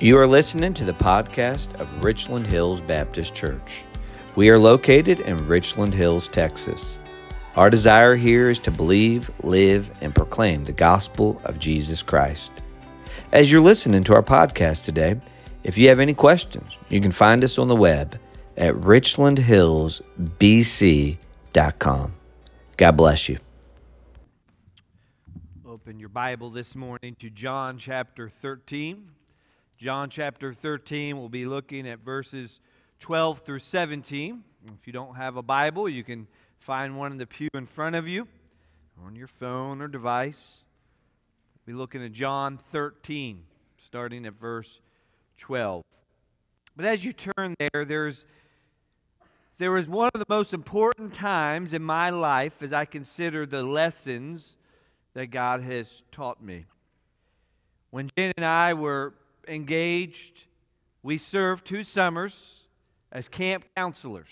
You are listening to the podcast of Richland Hills Baptist Church. We are located in Richland Hills, Texas. Our desire here is to believe, live, and proclaim the gospel of Jesus Christ. As you're listening to our podcast today, if you have any questions, you can find us on the web at richlandhillsbc.com. God bless you. Open your Bible this morning to John chapter 13. John chapter 13, we'll be looking at verses 12 through 17. If you don't have a Bible, you can find one in the pew in front of you on your phone or device. We'll be looking at John 13, starting at verse 12. But as you turn there, there's there was one of the most important times in my life as I consider the lessons that God has taught me. When Jen and I were engaged. We served two summers as camp counselors.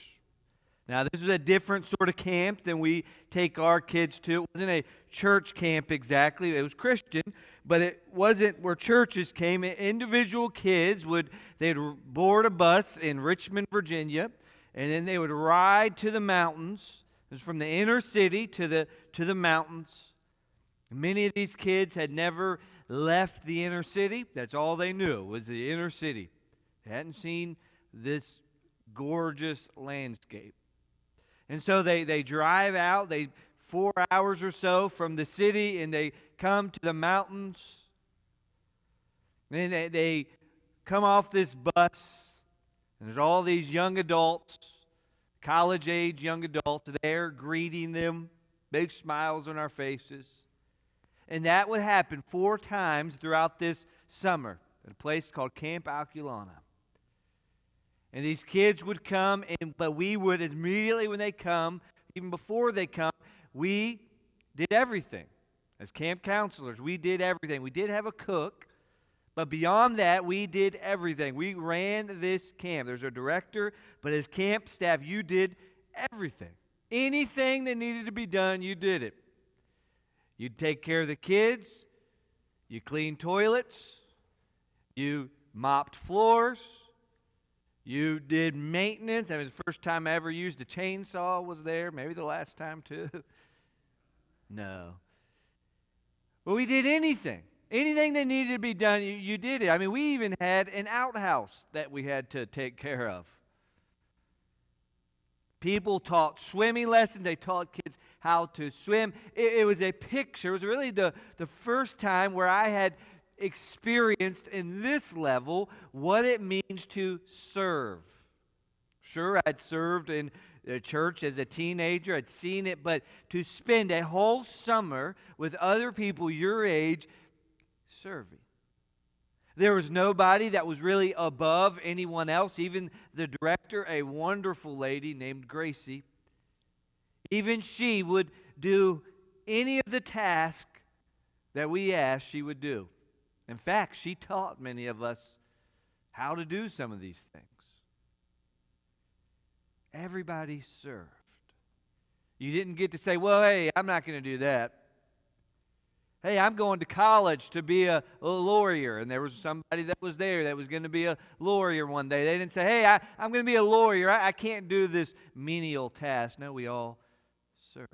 Now, this was a different sort of camp than we take our kids to. It wasn't a church camp exactly. It was Christian, but it wasn't where churches came. Individual kids would they'd board a bus in Richmond, Virginia, and then they would ride to the mountains. It was from the inner city to the to the mountains. Many of these kids had never left the inner city. That's all they knew was the inner city. They hadn't seen this gorgeous landscape. And so they, they drive out, they four hours or so from the city, and they come to the mountains. And they, they come off this bus, and there's all these young adults, college age young adults there greeting them, big smiles on our faces. And that would happen four times throughout this summer at a place called Camp Alkulana. And these kids would come, and but we would immediately when they come, even before they come, we did everything. As camp counselors, we did everything. We did have a cook, but beyond that, we did everything. We ran this camp. There's a director, but as camp staff, you did everything. Anything that needed to be done, you did it. You'd take care of the kids. You cleaned toilets. You mopped floors. You did maintenance. That was the first time I ever used a chainsaw was there. Maybe the last time too. no. Well, we did anything. Anything that needed to be done, you, you did it. I mean, we even had an outhouse that we had to take care of. People taught swimming lessons. They taught kids how to swim. It, it, was a picture. It was really the, the first time where I had experienced in this level what it means to serve. Sure, I'd served in the church as a teenager, I'd seen it, but to spend a whole summer with other people your age serving. There was nobody that was really above anyone else, even the director, a wonderful lady named Gracie. Even she would do any of the tasks that we asked she would do. In fact, she taught many of us how to do some of these things. Everybody served. You didn't get to say, well, hey, I'm not going to do that hey, I'm going to college to be a, a, lawyer. And there was somebody that was there that was going to be a lawyer one day. They didn't say, hey, I, am going to be a lawyer. I, I can't do this menial task. No, we all served.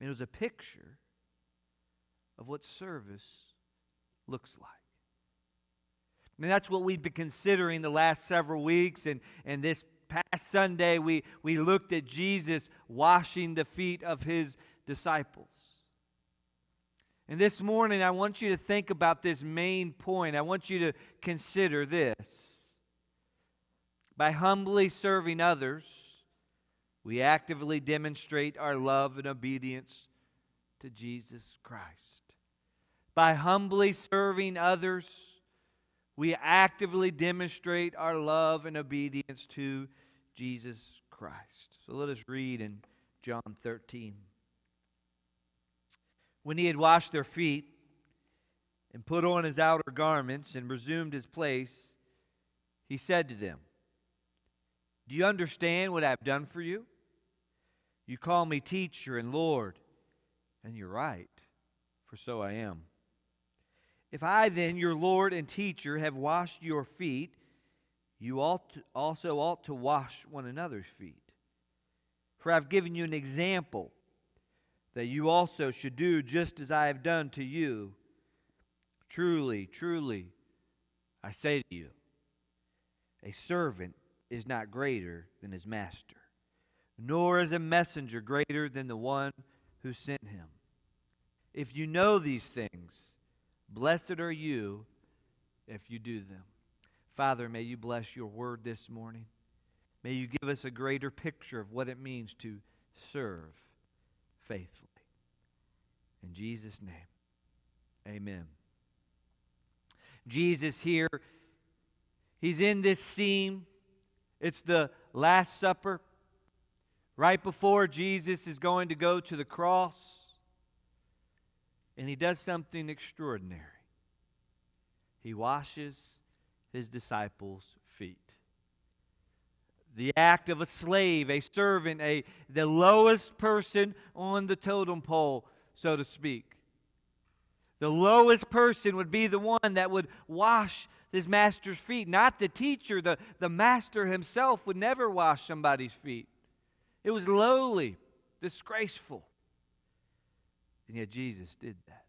It was a picture of what service looks like. I mean, that's what we've been considering the last several weeks. And, and this past Sunday, we, we looked at Jesus washing the feet of his disciples. And this morning, I want you to think about this main point. I want you to consider this. By humbly serving others, we actively demonstrate our love and obedience to Jesus Christ. By humbly serving others, we actively demonstrate our love and obedience to Jesus Christ. So let us read in John 13. When he had washed their feet and put on his outer garments and resumed his place, he said to them, Do you understand what I've done for you? You call me teacher and Lord, and you're right, for so I am. If I then, your Lord and teacher, have washed your feet, you ought also ought to wash one another's feet. For I've given you an example that you also should do just as I have done to you. Truly, truly, I say to you, a servant is not greater than his master, nor is a messenger greater than the one who sent him. If you know these things, blessed are you if you do them. Father, may you bless your word this morning. May you give us a greater picture of what it means to serve faithfully. In Jesus' name, amen. Jesus here, he's in this scene. It's the Last Supper. Right before Jesus is going to go to the cross. And he does something extraordinary. He washes his disciples' feet. The act of a slave, a servant, a, the lowest person on the totem pole, so to speak. The lowest person would be the one that would wash his master's feet, not the teacher. The, the master himself would never wash somebody's feet. It was lowly, disgraceful. And yet Jesus did that.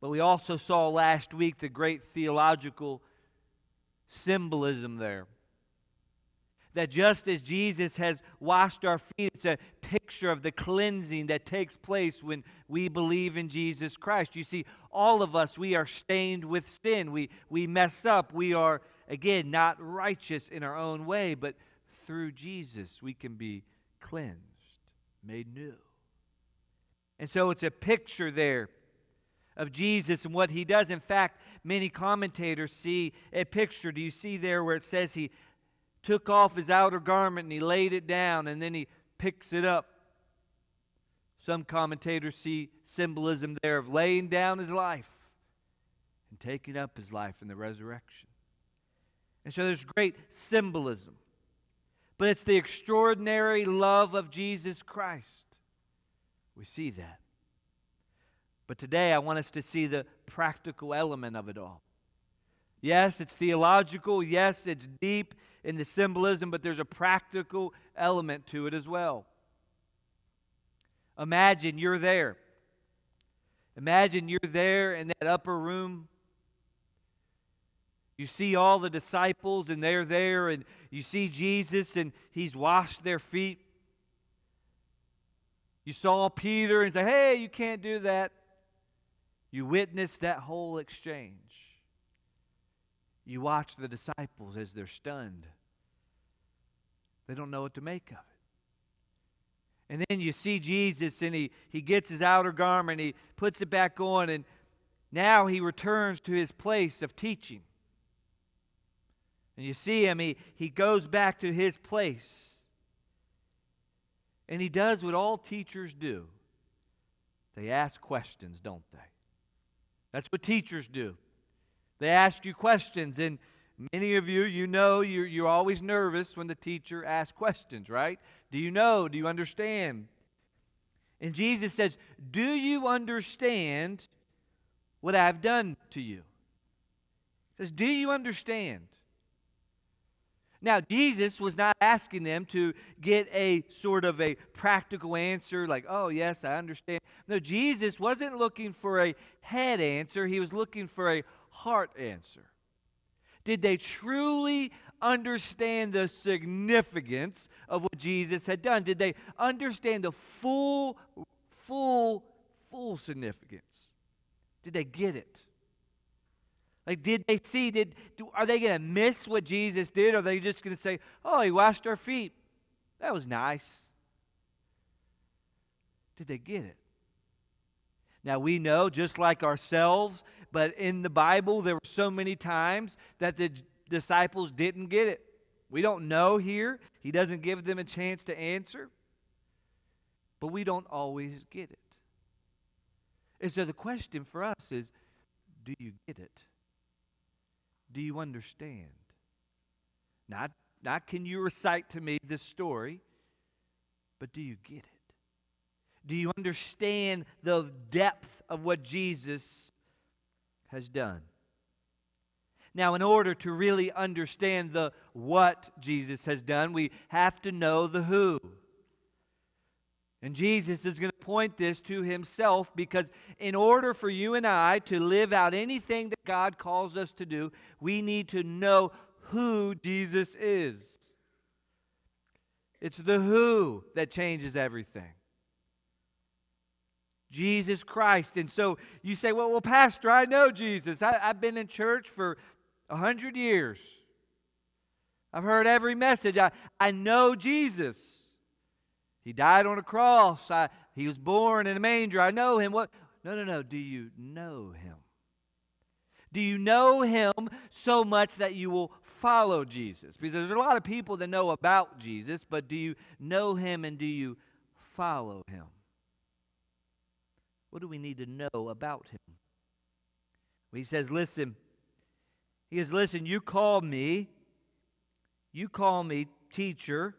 But we also saw last week the great theological symbolism there. That just as Jesus has washed our feet, it's a picture of the cleansing that takes place when we believe in Jesus Christ. You see, all of us, we are stained with sin. We, we mess up. We are, again, not righteous in our own way, but through Jesus, we can be cleansed, made new. And so it's a picture there of Jesus and what he does. In fact, many commentators see a picture. Do you see there where it says he took off his outer garment and he laid it down and then he picks it up? Some commentators see symbolism there of laying down his life and taking up his life in the resurrection. And so there's great symbolism. But it's the extraordinary love of Jesus Christ. We see that. But today I want us to see the practical element of it all. Yes, it's theological. Yes, it's deep in the symbolism, but there's a practical element to it as well. Imagine you're there. Imagine you're there in that upper room. You see all the disciples, and they're there, and you see Jesus, and he's washed their feet. You saw Peter and say, Hey, you can't do that. You witnessed that whole exchange. You watch the disciples as they're stunned. They don't know what to make of it. And then you see Jesus and he, he gets his outer garment, he puts it back on, and now he returns to his place of teaching. And you see him, he, he goes back to his place. And he does what all teachers do they ask questions, don't they? That's what teachers do. They ask you questions, and many of you, you know, you're, you're always nervous when the teacher asks questions, right? Do you know? Do you understand? And Jesus says, Do you understand what I've done to you? He says, Do you understand? Now, Jesus was not asking them to get a sort of a practical answer like, oh, yes, I understand. No, Jesus wasn't looking for a head answer, he was looking for a heart answer. Did they truly understand the significance of what Jesus had done? Did they understand the full, full, full significance? Did they get it? Like, did they see? Did do, are they going to miss what Jesus did? Or are they just going to say, "Oh, he washed our feet. That was nice." Did they get it? Now we know, just like ourselves, but in the Bible there were so many times that the disciples didn't get it. We don't know here. He doesn't give them a chance to answer. But we don't always get it. And so the question for us is do you get it? Do you understand? Not, not can you recite to me this story, but do you get it? Do you understand the depth of what Jesus has done. Now, in order to really understand the what Jesus has done, we have to know the who. And Jesus is going to point this to himself because, in order for you and I to live out anything that God calls us to do, we need to know who Jesus is. It's the who that changes everything. Jesus Christ. And so you say, well, well, Pastor, I know Jesus. I, have been in church for a hundred years. I've heard every message. I, I know Jesus. He died on a cross. I, he was born in a manger. I know him. What? No, no, no. Do you know him? Do you know him so much that you will follow Jesus? Because there's a lot of people that know about Jesus, but do you know him and do you follow him? What do we need to know about him? Well, he says, Listen, he says, Listen, you call me, you call me teacher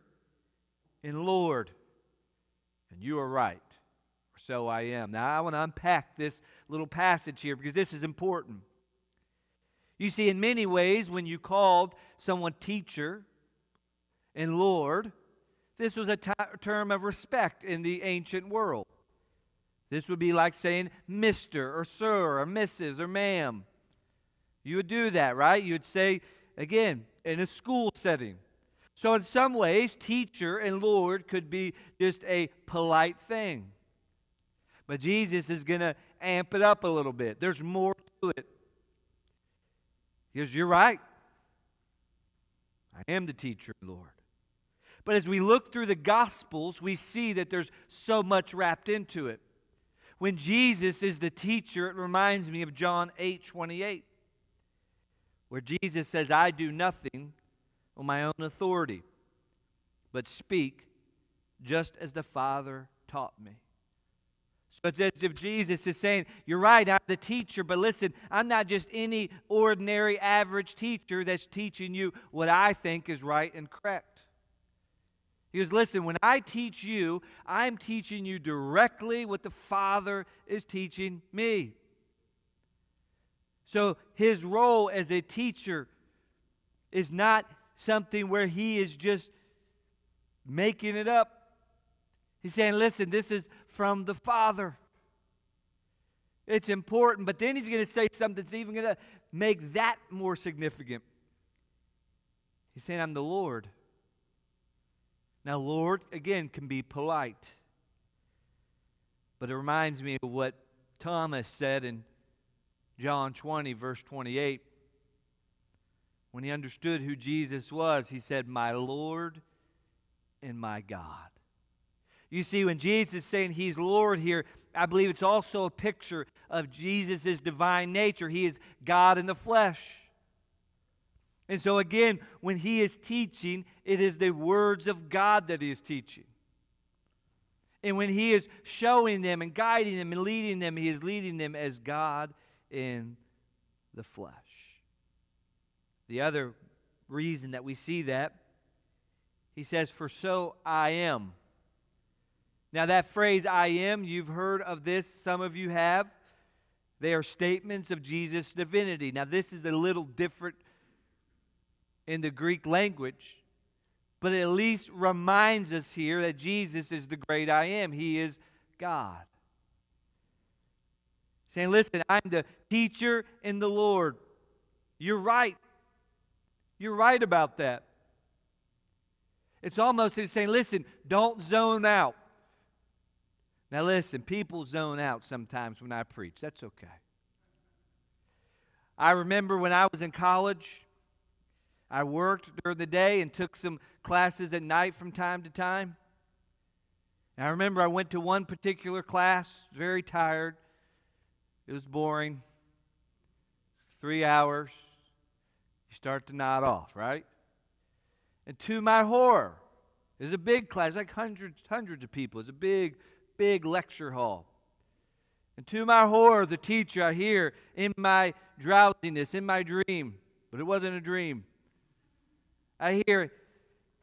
and Lord, and you are right. So I am. Now, I want to unpack this little passage here because this is important. You see, in many ways, when you called someone teacher and Lord, this was a t- term of respect in the ancient world. This would be like saying Mr. or Sir or Mrs. or Ma'am. You would do that, right? You would say, again, in a school setting. So, in some ways, teacher and Lord could be just a polite thing. But Jesus is going to amp it up a little bit. There's more to it. Because you're right. I am the teacher, Lord. But as we look through the Gospels, we see that there's so much wrapped into it. When Jesus is the teacher, it reminds me of John 8 28 where Jesus says, I do nothing on my own authority, but speak just as the Father taught me. So it's as if Jesus is saying, You're right, I'm the teacher, but listen, I'm not just any ordinary average teacher that's teaching you what I think is right and correct. He goes, Listen, when I teach you, I'm teaching you directly what the Father is teaching me. So his role as a teacher is not something where he is just making it up. He's saying, listen, this is from the Father. It's important, but then he's going to say something that's even going to make that more significant. He's saying, I'm the Lord. Now, Lord, again, can be polite, but it reminds me of what Thomas said in John 20, verse 28. When he understood who Jesus was, he said, My Lord and my God. You see, when Jesus is saying he's Lord here, I believe it's also a picture of Jesus' divine nature. He is God in the flesh. And so, again, when he is teaching, it is the words of God that he is teaching. And when he is showing them and guiding them and leading them, he is leading them as God in the flesh. The other reason that we see that, he says, For so I am. Now, that phrase, I am, you've heard of this, some of you have. They are statements of Jesus' divinity. Now, this is a little different in the Greek language, but at least reminds us here that Jesus is the great I am. He is God saying, Listen, I'm the teacher in the Lord. You're right. You're right about that. It's almost saying, Listen, don't zone out. Now, listen, people zone out sometimes when I preach. That's okay. I remember when I was in college, I worked during the day and took some classes at night from time to time. And I remember I went to one particular class, very tired. It was boring. Three hours. You start to nod off, right? And to my horror, it's a big class, like hundreds, hundreds of people. It's a big, big lecture hall. And to my horror, the teacher I hear in my drowsiness, in my dream, but it wasn't a dream. I hear,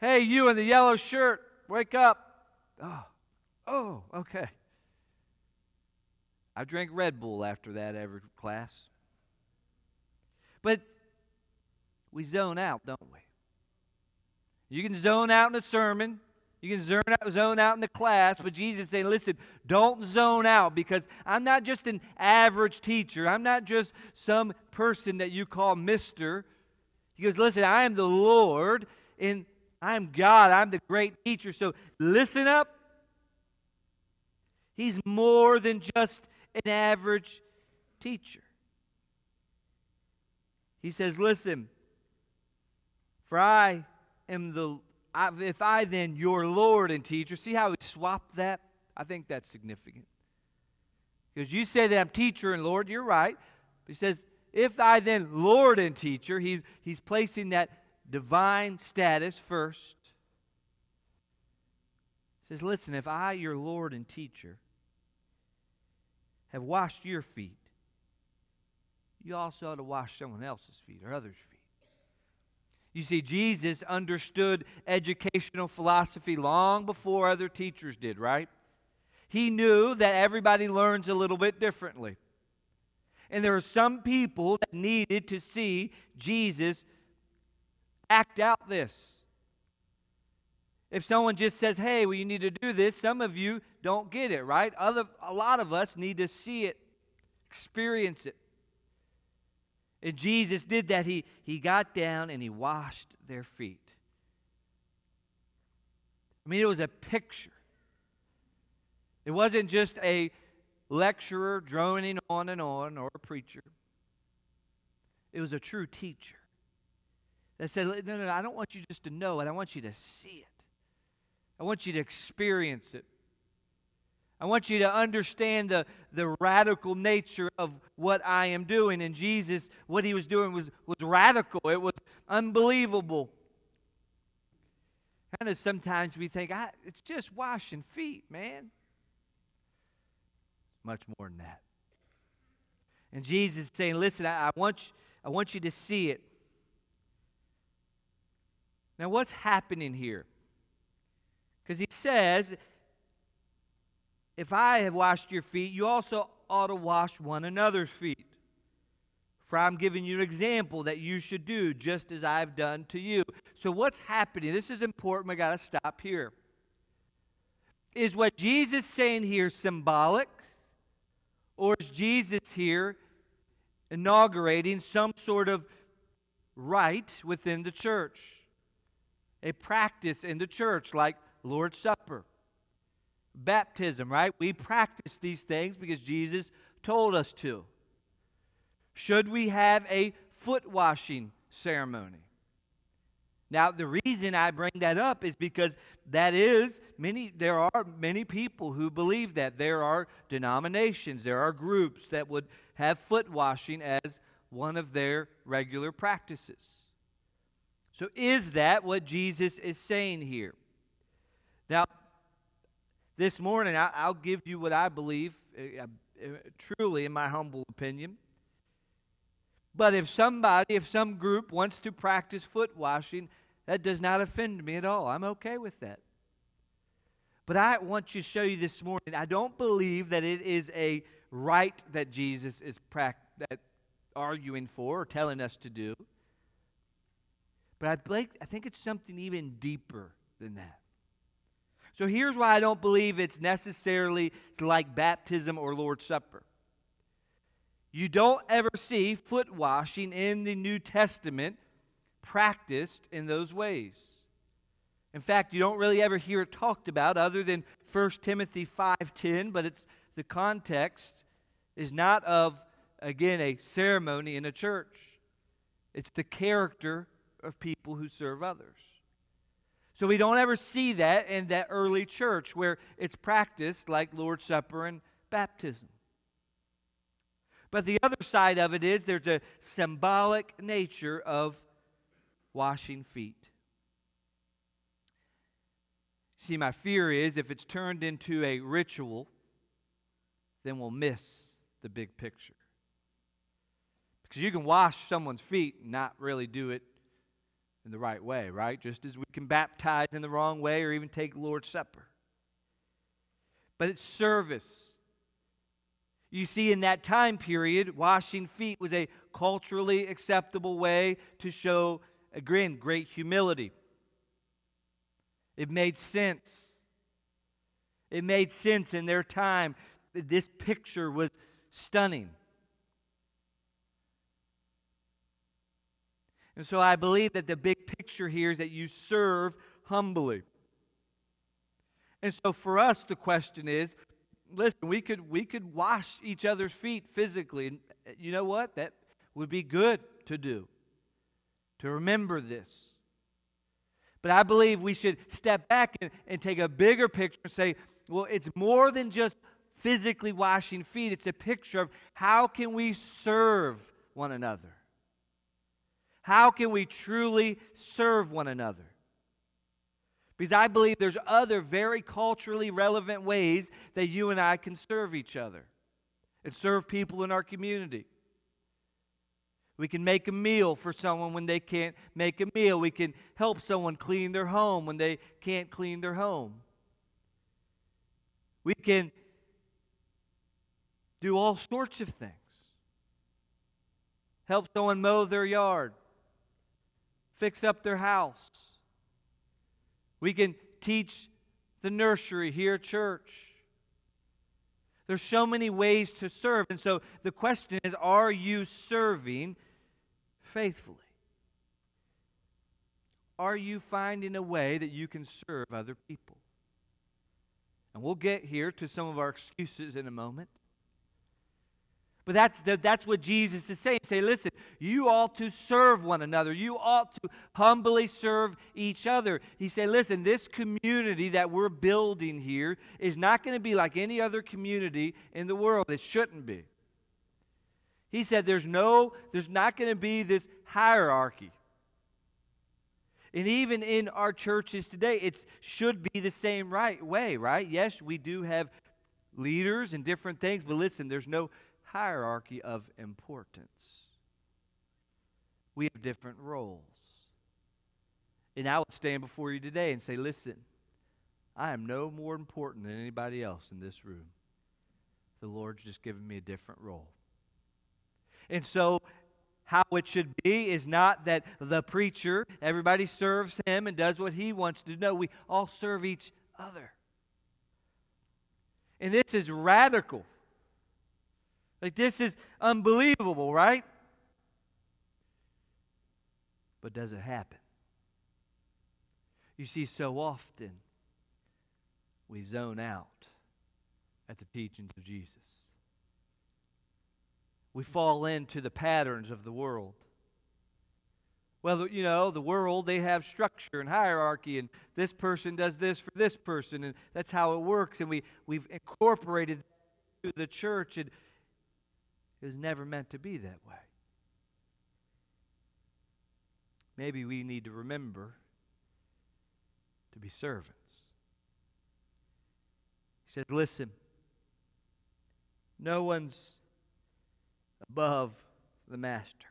hey, you in the yellow shirt, wake up. Oh, oh, okay. I drank Red Bull after that every class. But we zone out, don't we? You can zone out in a sermon. You can zone out, zone out in the class, but Jesus saying, listen, don't zone out because I'm not just an average teacher. I'm not just some person that you call Mister. Goes, listen, I am the Lord and I am God. I'm the great teacher. So listen up. He's more than just an average teacher. He says, listen, for I am the I, if I then, your Lord and teacher, see how he swapped that? I think that's significant. Because you say that I'm teacher and Lord, you're right. But he says, if I then, Lord and teacher, he's, he's placing that divine status first. He says, listen, if I, your Lord and teacher, have washed your feet, you also ought to wash someone else's feet or others' feet. You see, Jesus understood educational philosophy long before other teachers did, right? He knew that everybody learns a little bit differently. And there were some people that needed to see Jesus act out this. If someone just says, hey, well, you need to do this, some of you don't get it, right? Other, a lot of us need to see it, experience it. And Jesus did that. He, he got down and he washed their feet. I mean, it was a picture. It wasn't just a lecturer droning on and on or a preacher. It was a true teacher that said, No, no, I don't want you just to know it, I want you to see it. I want you to experience it. I want you to understand the, the radical nature of what I am doing. And Jesus, what he was doing was, was radical, it was unbelievable. Kind of sometimes we think, it's just washing feet, man. Much more than that. And Jesus is saying, listen, I, I, want you, I want you to see it. Now, what's happening here? Because he says, if I have washed your feet, you also ought to wash one another's feet. For I'm giving you an example that you should do just as I've done to you. So, what's happening? This is important. We got to stop here. Is what Jesus saying here symbolic? Or is Jesus here inaugurating some sort of rite within the church? A practice in the church like Lord's Supper baptism, right? We practice these things because Jesus told us to. Should we have a foot washing ceremony? Now, the reason I bring that up is because that is many, there are many people who believe that. There are denominations, there are groups that would have foot washing as one of their regular practices. So, is that what Jesus is saying here? Now, this morning, I, will give you what I believe, uh, uh, truly, in my humble opinion. But if somebody, if some group wants to practice foot washing, that does not offend me at all. I'm okay with that. But I want to show you this morning, I don't believe that it is a right that Jesus is arguing for or telling us to do. But I, think, I think it's something even deeper than that. So here's why I don't believe it's necessarily like baptism or Lord's Supper. You don't ever see foot washing in the New Testament practiced in those ways. In fact, you don't really ever hear it talked about other than 1 Timothy 5:10, but it's the context is not of again a ceremony in a church. It's the character of people who serve others. So we don't ever see that in that early church where it's practiced like Lord's Supper and baptism. But the other side of it is there's a symbolic nature of washing feet. See, my fear is if it's turned into a ritual, then we'll miss the big picture. Because you can wash someone's feet and not really do it in the right way, right? Just as we can baptize in the wrong way or even take Lord's Supper. But it's service. You see, in that time period, washing feet was a culturally acceptable way to show, again, great humility. It made sense. It made sense in their time. This picture was stunning. And so I believe that the big picture here is that you serve humbly. And so for us, the question is listen, we could, we could wash each other's feet physically. You know what? That would be good to do, to remember this. But I believe we should step back and, and take a bigger picture and say, well, it's more than just physically washing feet. It's a picture of how can we serve one another? How can we truly serve one another? Because I believe there's other very culturally relevant ways that you and I can serve each other and serve people in our community. We can make a meal for someone when they can't make a meal. We can help someone clean their home when they can't clean their home. We can do all sorts of things. Help someone mow their yard, fix up their house, we can teach the nursery here at church. There's so many ways to serve. And so the question is are you serving faithfully? Are you finding a way that you can serve other people? And we'll get here to some of our excuses in a moment. But that's, that's what Jesus is saying. Say, listen, you ought to serve one another. You ought to humbly serve each other. He said, listen, this community that we're building here is not going to be like any other community in the world. It shouldn't be. He said, there's no, there's not going to be this hierarchy. And even in our churches today, it should be the same right way, right? Yes, we do have leaders and different things, but listen, there's no hierarchy of importance. We have different roles. And I would stand before you today and say, listen, I am no more important than anybody else in this room. The Lord's just given me a different role. And so, how it should be is not that the preacher, everybody serves him and does what he wants to. No, we all serve each other. And this is radical. Like, this is unbelievable, right? But does it happen? You see, so often we zone out at the teachings of Jesus. We fall into the patterns of the world. Well, you know, the world, they have structure and hierarchy, and this person does this for this person, and that's how it works. And we, we've incorporated to the church, and it was never meant to be that way. Maybe we need to remember to be servants. He said, Listen, no one's above the master.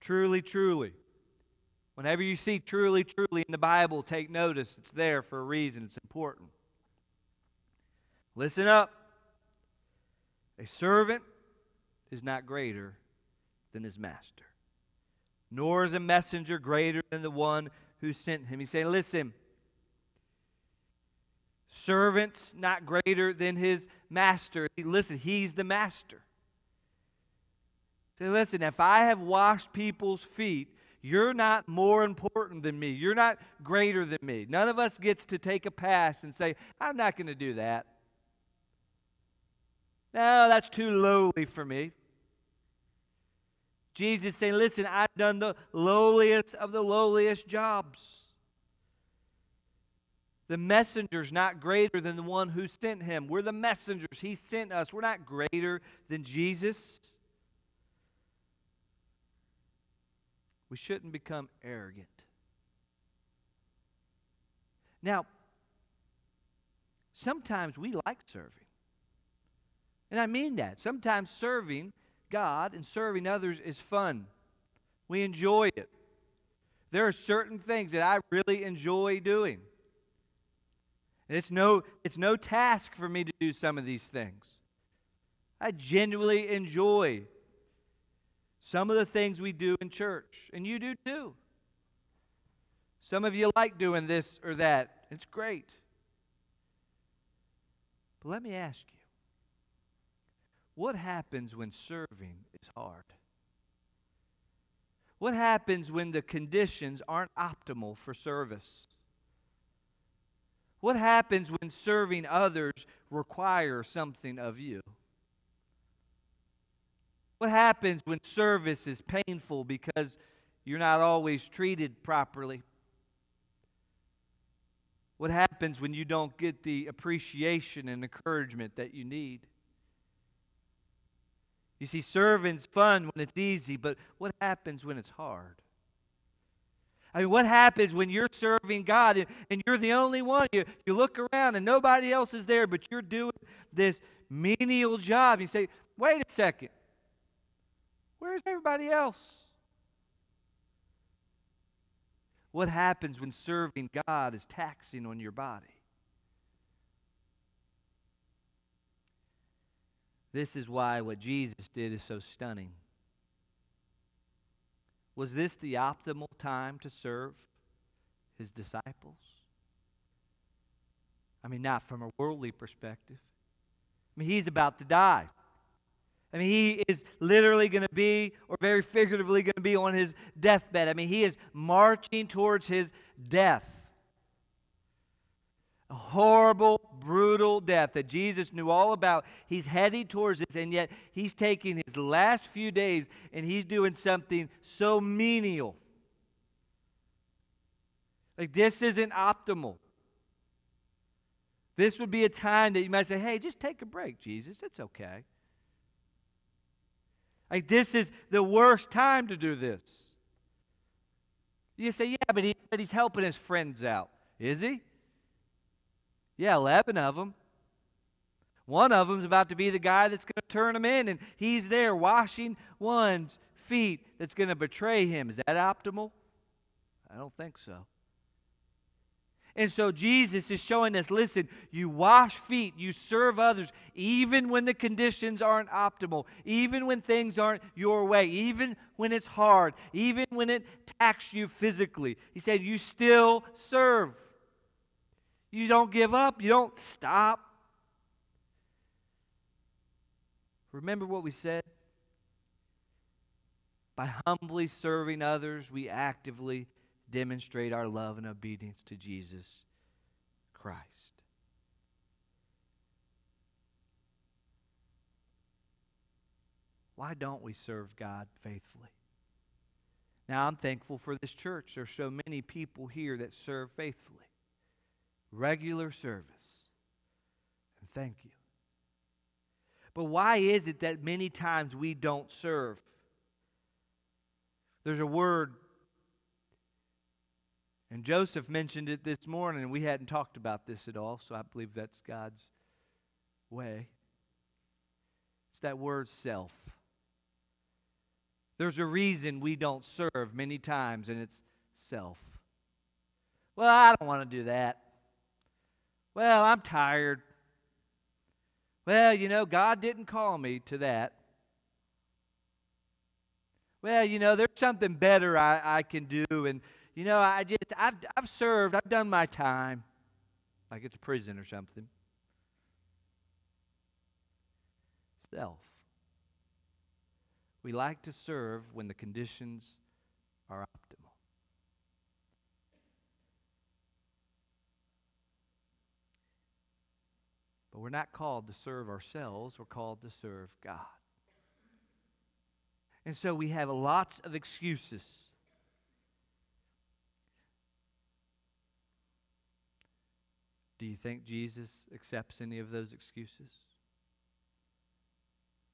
Truly, truly. Whenever you see truly, truly in the Bible, take notice. It's there for a reason, it's important. Listen up. A servant is not greater than his master, nor is a messenger greater than the one who sent him. He's saying, listen, servants not greater than his master. Listen, he's the master. Say, listen, if I have washed people's feet, you're not more important than me. You're not greater than me. None of us gets to take a pass and say, I'm not going to do that. No, that's too lowly for me. Jesus saying, Listen, I've done the lowliest of the lowliest jobs. The messenger's not greater than the one who sent him. We're the messengers. He sent us. We're not greater than Jesus. We shouldn't become arrogant. Now, sometimes we like serving. And I mean that. Sometimes serving God and serving others is fun. We enjoy it. There are certain things that I really enjoy doing. It's no, it's no task for me to do some of these things. I genuinely enjoy some of the things we do in church, and you do too. Some of you like doing this or that. It's great. But let me ask you what happens when serving is hard? What happens when the conditions aren't optimal for service? What happens when serving others requires something of you? What happens when service is painful because you're not always treated properly? What happens when you don't get the appreciation and encouragement that you need? You see, serving's fun when it's easy, but what happens when it's hard? I mean, what happens when you're serving God and, and you're the only one? You, you look around and nobody else is there, but you're doing this menial job. You say, wait a second. Where's everybody else? What happens when serving God is taxing on your body? This is why what Jesus did is so stunning. Was this the optimal time to serve his disciples? I mean, not from a worldly perspective. I mean, he's about to die. I mean, he is literally going to be, or very figuratively going to be, on his deathbed. I mean, he is marching towards his death. A horrible, brutal death that Jesus knew all about. He's heading towards this, and yet he's taking his last few days and he's doing something so menial. Like, this isn't optimal. This would be a time that you might say, hey, just take a break, Jesus. It's okay. Like, this is the worst time to do this. You say, yeah, but, he, but he's helping his friends out. Is he? Yeah, 11 of them. One of them's about to be the guy that's going to turn him in, and he's there washing one's feet that's going to betray him. Is that optimal? I don't think so. And so Jesus is showing us listen, you wash feet, you serve others, even when the conditions aren't optimal, even when things aren't your way, even when it's hard, even when it taxes you physically. He said, you still serve. You don't give up, you don't stop. Remember what we said? By humbly serving others, we actively demonstrate our love and obedience to Jesus Christ. Why don't we serve God faithfully? Now, I'm thankful for this church. There are so many people here that serve faithfully regular service. And thank you. But why is it that many times we don't serve? There's a word, and Joseph mentioned it this morning, and we hadn't talked about this at all, so I believe that's God's way. It's that word self. There's a reason we don't serve many times, and it's self. Well, I don't want to do that. Well, I'm tired. Well, you know, God didn't call me to that. Well, you know, there's something better I, I can do. And, you know, I just, I've, I've served, I've done my time. Like it's prison or something. Self. We like to serve when the conditions are optimal. We're not called to serve ourselves, we're called to serve God. And so we have lots of excuses. Do you think Jesus accepts any of those excuses?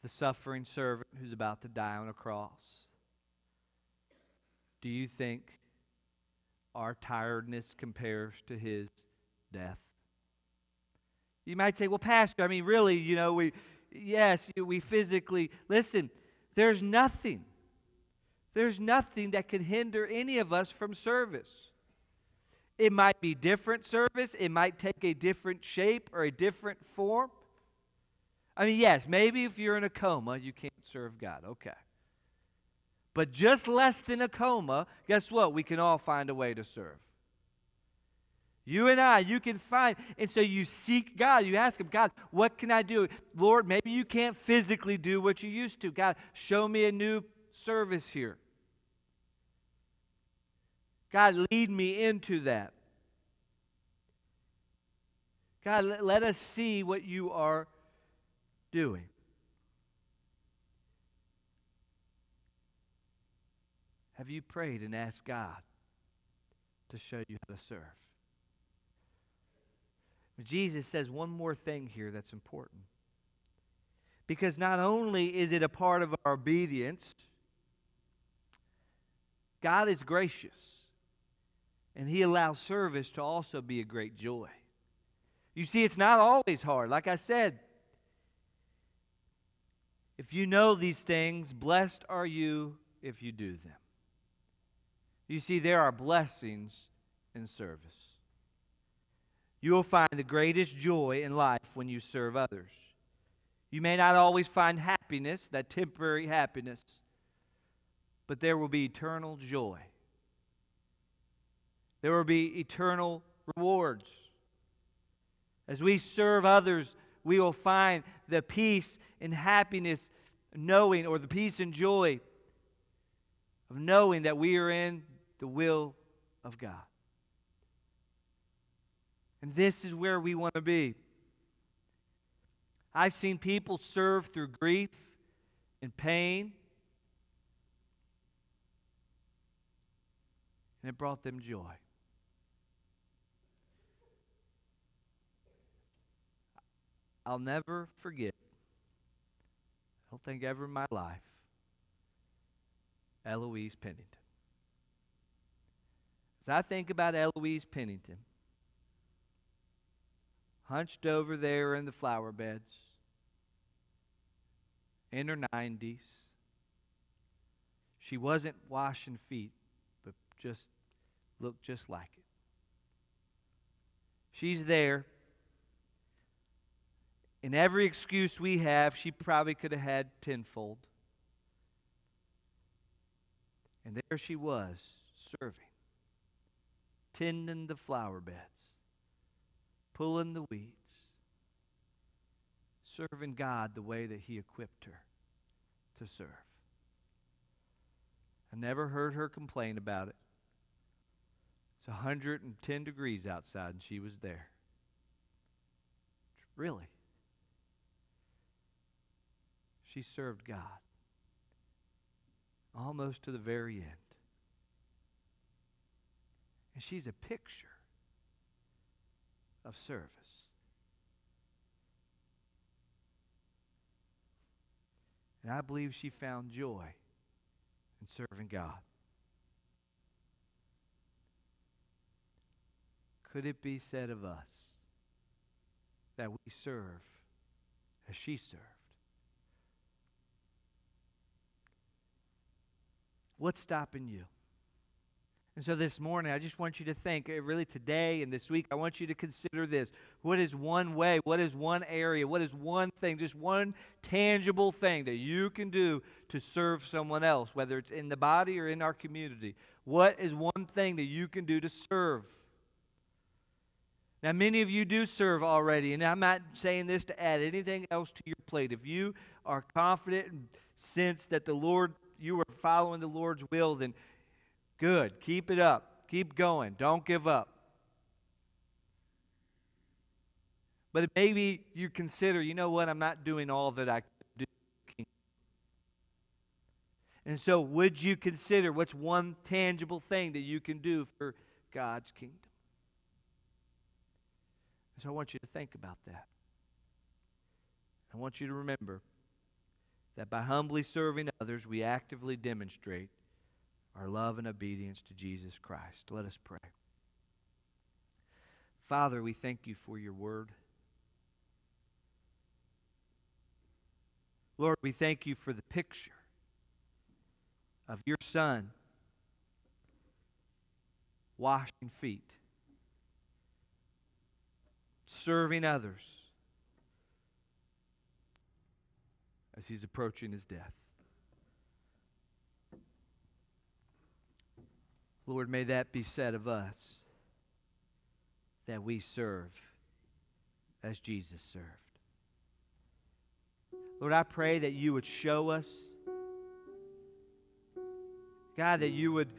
The suffering servant who's about to die on a cross. Do you think our tiredness compares to his death? You might say, well, Pastor, I mean, really, you know, we, yes, we physically, listen, there's nothing, there's nothing that can hinder any of us from service. It might be different service, it might take a different shape or a different form. I mean, yes, maybe if you're in a coma, you can't serve God. Okay. But just less than a coma, guess what? We can all find a way to serve. You and I, you can find. And so you seek God. You ask Him, God, what can I do? Lord, maybe you can't physically do what you used to. God, show me a new service here. God, lead me into that. God, let, let us see what you are doing. Have you prayed and asked God to show you how to serve? Jesus says one more thing here that's important. Because not only is it a part of our obedience, God is gracious. And He allows service to also be a great joy. You see, it's not always hard. Like I said, if you know these things, blessed are you if you do them. You see, there are blessings in service. You will find the greatest joy in life when you serve others. You may not always find happiness, that temporary happiness, but there will be eternal joy. There will be eternal rewards. As we serve others, we will find the peace and happiness knowing, or the peace and joy of knowing that we are in the will of God. And this is where we want to be. I've seen people serve through grief and pain, and it brought them joy. I'll never forget, I don't think ever in my life, Eloise Pennington. As I think about Eloise Pennington, hunched over there in the flower beds, in her 90s, she wasn't washing feet, but just looked just like it. She's there and every excuse we have, she probably could have had tenfold. And there she was, serving, tending the flower beds, pulling the weeds, serving God the way that He equipped her to serve. I never heard her complain about it. It's 110 degrees outside, and she was there. Really? she served God almost to the very end. And she's a picture of service. And I believe she found joy in serving God. Could it be said of us that we serve as she served? What's stopping you? And so this morning, I just want you to think, eh, really today and this week, I want you to consider this. What is one way? What is one area? What is one thing, just one tangible thing that you can do to serve someone else, whether it's in the body or in our community? What is one thing that you can do to serve? Now, many of you do serve already, and I'm not saying this to add anything else to your plate. If you are confident and sense that the Lord you are following the Lord's will, then good. Keep it up. Keep going. Don't give up. But maybe you consider, you know what, I'm not doing all that I could do. And so, would you consider what's one tangible thing that you can do for God's kingdom? So, I want you to think about that. I want you to remember that by humbly serving others, we actively demonstrate our love and obedience to Jesus Christ. Let us pray. Father, we thank you for your word. Lord, we thank you for the picture of your Son washing feet, serving others as he's approaching his death. Lord, may that be said of us that we serve as Jesus served. Lord, I pray that you would show us, God, that you would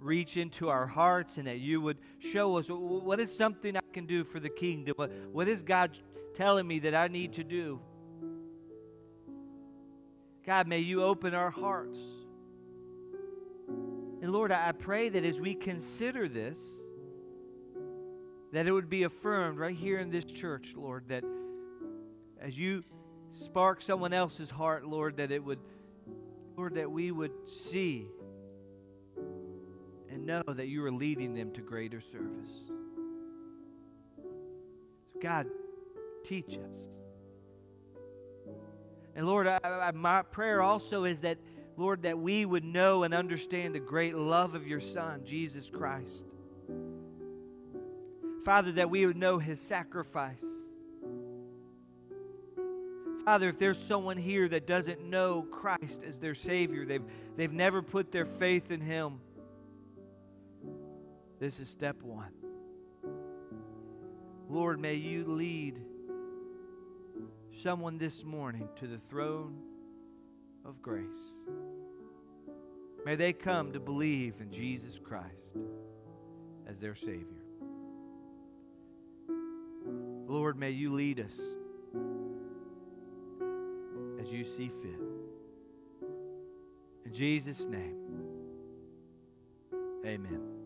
reach into our hearts and that you would show us what is something I can do for the kingdom. What, what is God telling me that I need to do? God, may you open our hearts. Lord, I pray that as we consider this, that it would be affirmed right here in this church, Lord, that as you spark someone else's heart, Lord, that it would, Lord, that we would see and know that you are leading them to greater service. God, teach us. And Lord, I, I, my prayer also is that, Lord, that we would know and understand the great love of your Son, Jesus Christ. Father, that we would know his sacrifice. Father, if there's someone here that doesn't know Christ as their Savior, they've, they've never put their faith in him, this is step one. Lord, may you lead someone this morning to the throne of grace. May they come to believe in Jesus Christ as their Savior. Lord, may you lead us as you see fit. In Jesus' name, amen.